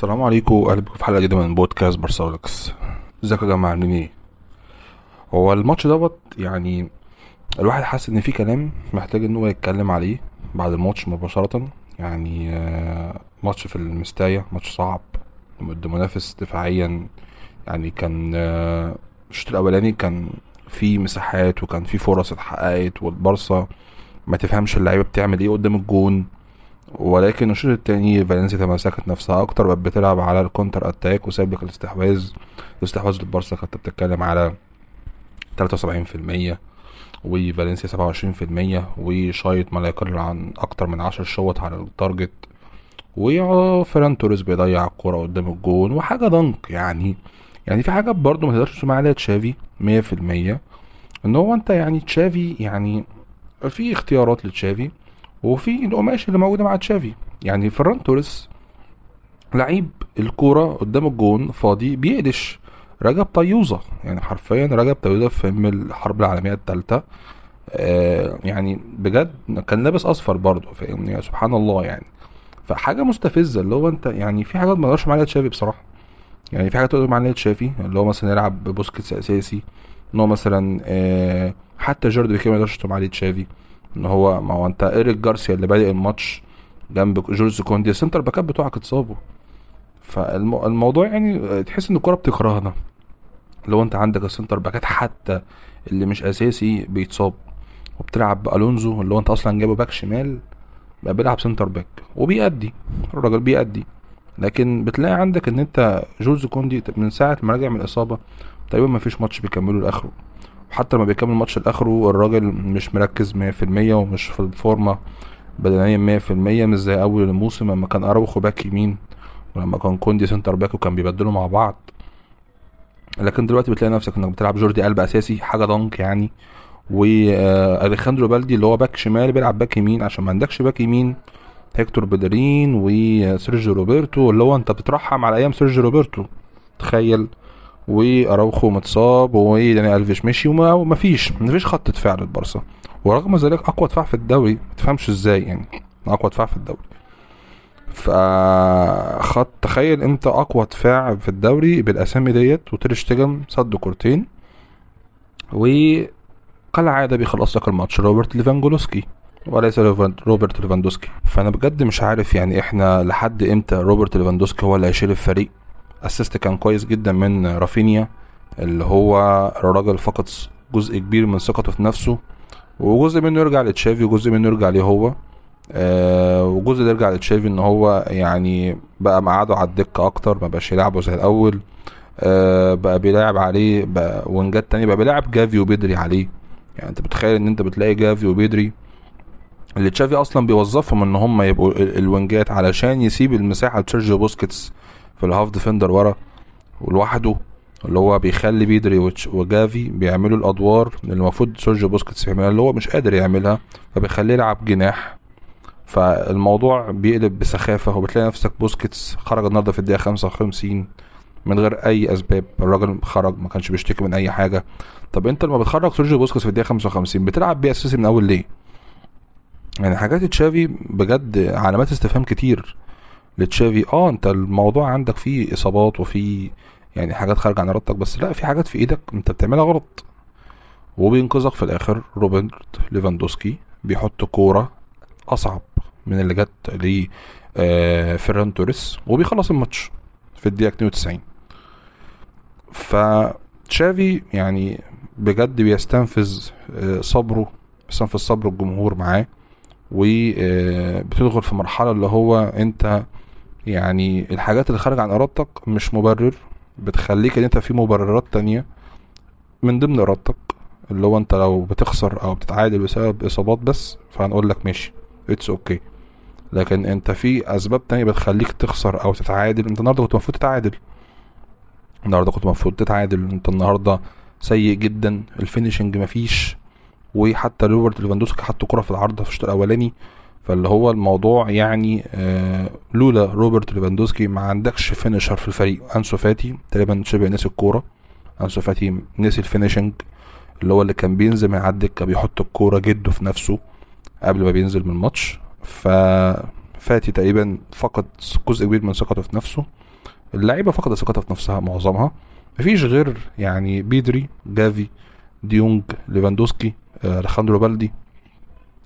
السلام عليكم أهلا بكم في حلقة جديدة من بودكاست برسولكس ازيكم يا جماعة؟ عاملين إيه؟ هو الماتش دوت يعني الواحد حاسس إن في كلام محتاج إن هو يتكلم عليه بعد الماتش مباشرة. يعني آه، ماتش في المستايا ماتش صعب. ضد منافس دفاعيا يعني كان آه، الشوط الأولاني كان في مساحات وكان في فرص اتحققت والبارسا ما تفهمش اللعيبة بتعمل إيه قدام الجون. ولكن الشوط التاني فالنسيا تمسكت نفسها أكتر بقت بتلعب على ال counter attack وساب لك الاستحواذ الاستحواذ للبارسا كانت بتتكلم على 73% وفالنسيا 27% وشايط ما لا يقل عن أكتر من 10 shot على ال target. وفيران توريس بيضيع الكرة قدام الجون وحاجة ضنك يعني. يعني في حاجات برضو ما تقدرش تسمع عليها تشافي 100% إن هو أنت يعني تشافي يعني في اختيارات لتشافي. وفي القماش اللي موجودة مع تشافي. يعني فران توريس لعيب الكورة قدام الجون فاضي بيقلش. رجب طيوزة. يعني حرفيا رجب طيوزة في فيلم الحرب العالمية التالتة. آه يعني بجد كان لابس أصفر برضه فاهمني؟ سبحان الله يعني. فحاجة مستفزة اللي هو أنت يعني في حاجات ما نقدرش عليها تشافي بصراحة. يعني في حاجات تقدر عليها تشافي اللي هو مثلا يلعب ببوسكيتس أساسي. إن هو مثلا آه حتى جوردي بيكي ما تقدرش تلوم عليه تشافي. إن هو ما هو أنت إيريك جارسيا اللي بادئ الماتش جنب جول كوندي السنتر باكات بتوعك اتصابوا. فالموضوع يعني تحس إن الكوره بتكرهنا. لو أنت عندك السنتر باكات حتى اللي مش أساسي بيتصاب. وبتلعب بألونسو اللي هو أنت أصلا جايبه back شمال بقى بيلعب centre back. وبيأدي الراجل بيأدي. لكن بتلاقي عندك إن أنت جول كوندي من ساعة ما رجع من الإصابة تقريبا ما فيش ماتش بيكمله لآخره. وحتى لما بيكمل الماتش لآخره الراجل مش مركز مية في المية ومش في الفورمة بدنيا مية في المية مش زي أول الموسم لما كان أراوخو back يمين ولما كان كوندي centre back وكان بيبدلوا مع بعض. لكن دلوقتي بتلاقي نفسك إنك بتلعب جوردي ألبا أساسي حاجة ضنك يعني. وأليخاندرو بالدي اللي هو back شمال بيلعب back يمين عشان ما عندكش back يمين. هيكتور بيليرين وسيرجيو روبرتو اللي هو أنت بترحم على أيام سيرجيو روبرتو. تخيل. وأراوخو متصاب وداني ألفيش مشي وما فيش ما فيش خط دفاع للبارسا ورغم ذلك أقوى دفاع في الدوري ما تفهمش إزاي يعني أقوى دفاع في الدوري. فخط تخيل إمتى أقوى دفاع في الدوري بالأسامي ديت وتير شتيجن صد كورتين وكالعاده بيخلص لك الماتش روبرت ليفانجولوسكي وليس روبرت ليفاندوسكي. فأنا بجد مش عارف يعني إحنا لحد إمتى روبرت ليفاندوسكي هو اللي هيشيل الفريق؟ assist كان كويس جدا من رافينيا اللي هو الراجل فقد جزء كبير من ثقته في نفسه وجزء منه يرجع لتشافي وجزء منه يرجع ليه هو. آه وجزء يرجع لتشافي إن هو يعني بقى مقعده على الدكة أكتر ما بقاش يلعبه زي الأول. آه بقى بيلعب عليه بقى وينجات تاني بقى بيلعب جافي وبيدري عليه. يعني أنت بتخيل إن أنت بتلاقي جافي وبيدري اللي تشافي أصلا بيوظفهم إن هم يبقوا الوينجات علشان يسيب المساحة لسيرجيو بوسكيتس. في ال half defender ورا ولوحده اللي هو بيخلي بيدري وجافي بيعملوا الأدوار اللي المفروض سيرجيو بوسكيتس يعملها اللي هو مش قادر يعملها فبيخليه يلعب جناح. فالموضوع بيقلب بسخافة وبتلاقي نفسك بوسكيتس خرج النهارده في خمسة وخمسين من غير أي أسباب. الراجل خرج ما كانش بيشتكي من أي حاجة. طب أنت لما بتخرج سيرجيو بوسكيتس في خمسة وخمسين بتلعب بيه أساسي من أول ليه؟ يعني حاجات تشافي بجد علامات استفهام كتير. لتشافي. آه أنت الموضوع عندك فيه إصابات وفي يعني حاجات خارجة عن إرادتك بس لا في حاجات في إيدك أنت بتعملها غلط. وبينقذك في الآخر روبرت ليفاندوسكي بيحط كورة أصعب من اللي جت ل آه فيران توريس وبيخلص الماتش في الدقيقة 92 فتشافي يعني بجد بيستنفذ آه صبره بيستنفذ صبر الجمهور معاه وبتدخل في مرحلة اللي هو أنت يعني الحاجات اللي خارج عن إرادتك مش مبرر بتخليك إن أنت في مبررات تانية من ضمن إرادتك اللي هو أنت لو بتخسر أو بتتعادل بسبب إصابات بس فهنقول لك ماشي it's okay. لكن أنت في أسباب تانية بتخليك تخسر أو تتعادل. أنت النهارده كنت المفروض تتعادل. النهارده كنت المفروض تتعادل. أنت النهارده سيء جدا. ال finishing مفيش. وحتى روبرت ليفاندوسكي حط كرة في العارضة في الشوط الأولاني. فاللي هو الموضوع يعني آه لولا روبرت ليفاندوسكي ما عندكش finisher في الفريق. أنسو فاتي تقريبا شبه نسي الكورة. أنسو فاتي نسي ال finishing اللي هو اللي كان بينزل من الدكة بيحط الكورة جده في نفسه قبل ما بينزل من الماتش. ف فاتي تقريبا فقد جزء كبير من ثقته في نفسه. اللعيبة فقدت ثقتها في نفسها معظمها. مفيش غير يعني بيدري جافي دي يونج ليفاندوسكي آه، أليخاندرو بالدي.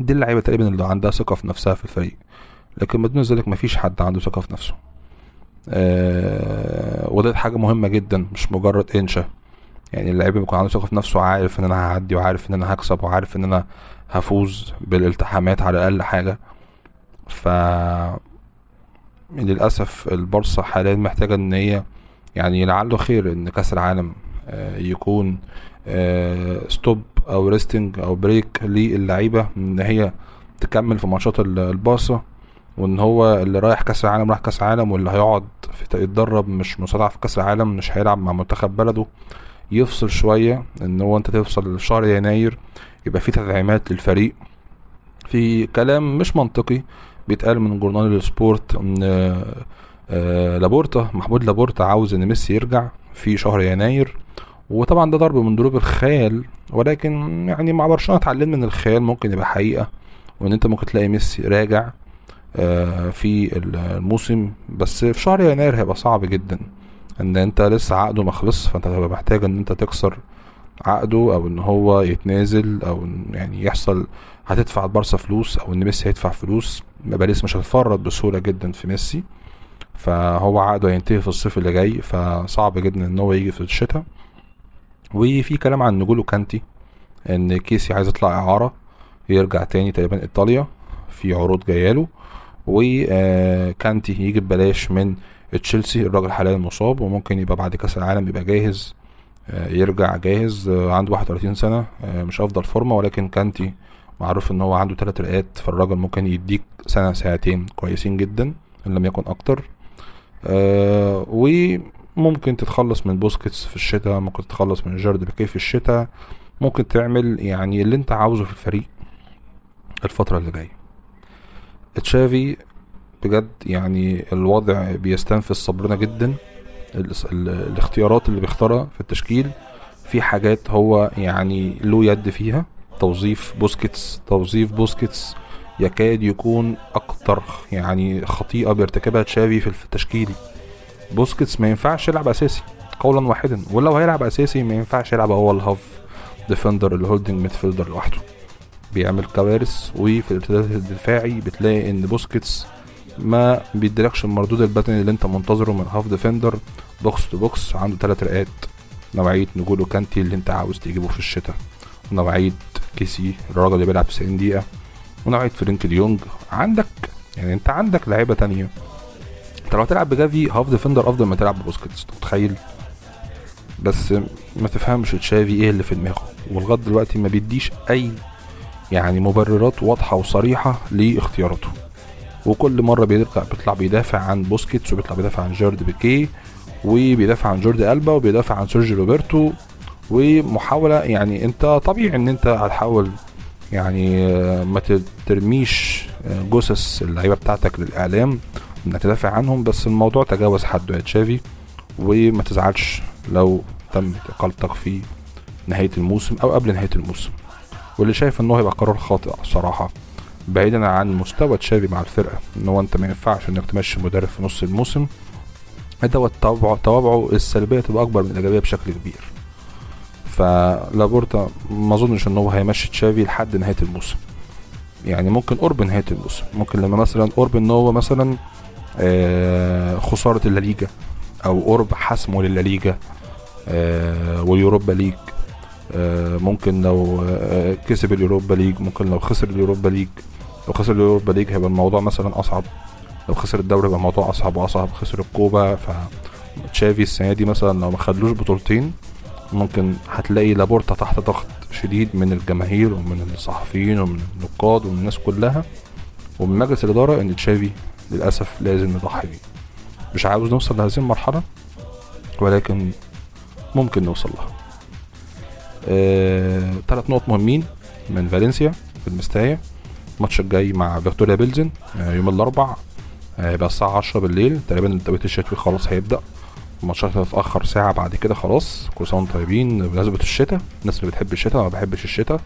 دي اللعيبة تقريبا اللي عندها ثقة في نفسها في الفريق. لكن بدون ذلك مفيش حد عنده ثقة في نفسه. آه وده حاجة مهمة جدا مش مجرد إنشاء. يعني اللعيب بيكون عنده ثقة في نفسه عارف إن أنا هعدي وعارف إن أنا هكسب وعارف إن أنا هفوز بالالتحامات على الأقل حاجة. ف للأسف البورصة حاليا محتاجة إن هي يعني لعله خير إن كأس العالم آه، يكون stop آه، أو resting أو break للعيبة إن هي تكمل في ماتشات البارسا وإن هو اللي رايح كأس العالم راح كأس العالم واللي هيقعد يتدرب مش مستضعف في كأس العالم مش هيلعب مع منتخب بلده. يفصل شوية إن هو أنت تفصل في شهر يناير يبقى في تدعيمات للفريق. في كلام مش منطقي بيتقال من جورنال السبورت إن آه، لابورتا محمود لابورتا عاوز إن ميسي يرجع في شهر يناير. وطبعا ده ضرب من ضروب الخيال ولكن يعني مع برشلونه اتعلمنا إن الخيال ممكن يبقى حقيقة وإن أنت ممكن تلاقي ميسي راجع آه، في الموسم بس في شهر يناير هيبقى صعب جدا. إن أنت لسه عقده ما خلص فأنت هتبقى محتاج إن أنت تكسر عقده أو إن هو يتنازل أو يعني يحصل هتدفع البارسا فلوس أو إن ميسي هيدفع فلوس. باريس مش هتفرط بسهولة جدا في ميسي فهو عقده هينتهي في الصيف اللي جاي فصعب جدا إن هو يجي في الشتاء. وفي كلام عن نجولو كانتي إن كيسي عايز يطلع إعارة يرجع تاني تقريبا إيطاليا في عروض جاياله وكانتي يجي ببلاش من تشيلسي الراجل حاليا مصاب وممكن يبقى بعد كأس العالم يبقى جاهز آه، يرجع جاهز آه، عنده 31 سنة آه، مش أفضل فورمة ولكن كانتي معروف إن هو عنده تلات رئات فالراجل ممكن يديك سنة سنتين كويسين جدا إن لم يكن أكتر وممكن تتخلص من بوسكيتس في الشتاء ممكن تتخلص من جيرارد بيكيه في الشتاء ممكن تعمل يعني اللي انت عاوزه في الفريق الفترة اللي جاية. تشافي بجد يعني الوضع بيستنفذ صبرنا جدا الاختيارات اللي بيختارها في التشكيل في حاجات هو يعني له يد فيها توظيف بوسكيتس توظيف بوسكيتس يكاد يكون أكتر يعني خطيئة بيرتكبها تشافي في التشكيل. بوسكيتس ما ينفعش يلعب أساسي قولا واحدا. ولو هيلعب أساسي ما ينفعش يلعب هو ال half defender ال holding midfielder لوحده. بيعمل كوارث وفي الارتداد الدفاعي بتلاقي إن بوسكيتس ما بيديلكش المردود البدني اللي أنت منتظره من half defender box to box عنده ثلاث رئات نوعية نجولو كانتي اللي أنت عاوز تجيبه في الشتاء. ونوعية كيسي الراجل اللي بيلعب 90 دقيقة. ونوعية فرينكي دي يونج. عندك يعني أنت عندك لعيبة تانية. انت لو هتلعب بجافي half defender أفضل ما تلعب ببوسكيتس متخيل؟ بس ما تفهمش تشافي إيه اللي في دماغه ولغاية دلوقتي ما بيديش أي يعني مبررات واضحة وصريحة لاختياراته. وكل مرة بيطلع بيطلع بيدافع عن بوسكيتس وبيطلع بيدافع عن جيرارد بيكيه وبيدافع عن جوردي ألبا وبيدافع عن سيرجي روبرتو. ومحاولة يعني أنت طبيعي إن أنت هتحاول يعني آه، ما ترميش آه، جثث اللعيبة بتاعتك للإعلام. انك تدافع عنهم بس الموضوع تجاوز حده يا تشافي وما تزعلش لو تم اقالتك في نهاية الموسم أو قبل نهاية الموسم. واللي شايف إن هو هيبقى قرار خاطئ صراحة بعيدا عن مستوى تشافي مع الفرقة إن هو أنت ما ينفعش إنك تمشي مدرب في نص الموسم. دوت طبعه توابعه السلبية تبقى أكبر من الإيجابية بشكل كبير. فلابورتا ما أظنش إن هو هيمشي تشافي لحد نهاية الموسم. يعني ممكن قرب نهاية الموسم. ممكن لما مثلا قرب إن هو مثلا خسارة الليجا أو قرب حسمه للليجا آه واليوروبا ليج. آه ممكن لو آه كسب اليوروبا ليج ممكن لو خسر اليوروبا ليج. لو خسر اليوروبا ليج هيبقى الموضوع مثلا أصعب. لو خسر الدوري يبقى الموضوع أصعب وأصعب. خسر الكوبا ف تشافي السنة دي مثلا لو ما خدلوش بطولتين ممكن هتلاقي لابورتا تحت ضغط شديد من الجماهير ومن الصحفيين ومن النقاد ومن الناس كلها. ومن مجلس الإدارة إن تشافي للأسف لازم نضحي بيه. مش عاوز نوصل لهذه المرحلة ولكن ممكن نوصل لها. آه، ثلاث نقط مهمين من فالنسيا في المستايا الماتش الجاي مع فيكتوريا بيلزن آه، يوم الأربع هيبقى الساعة عشرة بالليل. تقريبا التوقيت الشتوي خلاص هيبدأ. الماتشات هتتأخر ساعة بعد كده خلاص. كل سنة وأنتم طيبين. بمناسبة الشتاء الناس اللي بتحب الشتاء ما بحبش الشتاء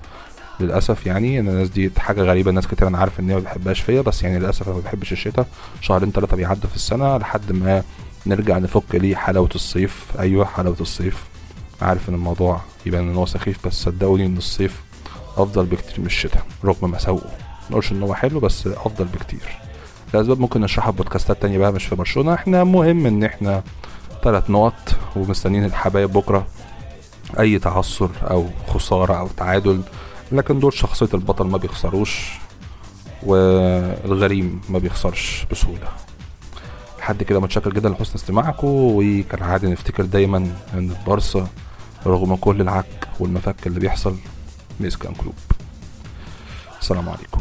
للأسف يعني إن الناس دي حاجة غريبة ناس كتير أنا عارف إن هي ما بتحبهاش فيا بس يعني للأسف أنا ما بحبش الشتاء. شهرين ثلاثة بيعدوا في السنة لحد ما نرجع نفك ليه حلاوة الصيف. أيوه حلاوة الصيف. عارف إن الموضوع يبان إن هو سخيف بس صدقوني إن الصيف أفضل بكتير من الشتاء رغم مساوئه. نقولش إن هو حلو بس أفضل بكتير. الاسباب ممكن نشرحها في بودكاستات تانية بقى مش في برشلونة. إحنا مهم إن إحنا ثلاث نقط ومستنيين الحبايب بكرة أي تعثر أو خسارة أو تعادل. لكن دول شخصية البطل ما بيخسروش والغريم ما بيخسرش بسهولة. لحد كده متشكر جدا لحسن استماعكم وكالعاده نفتكر دايما إن البارسا رغم كل العك والمفك اللي بيحصل ميسكان كلوب. السلام عليكم.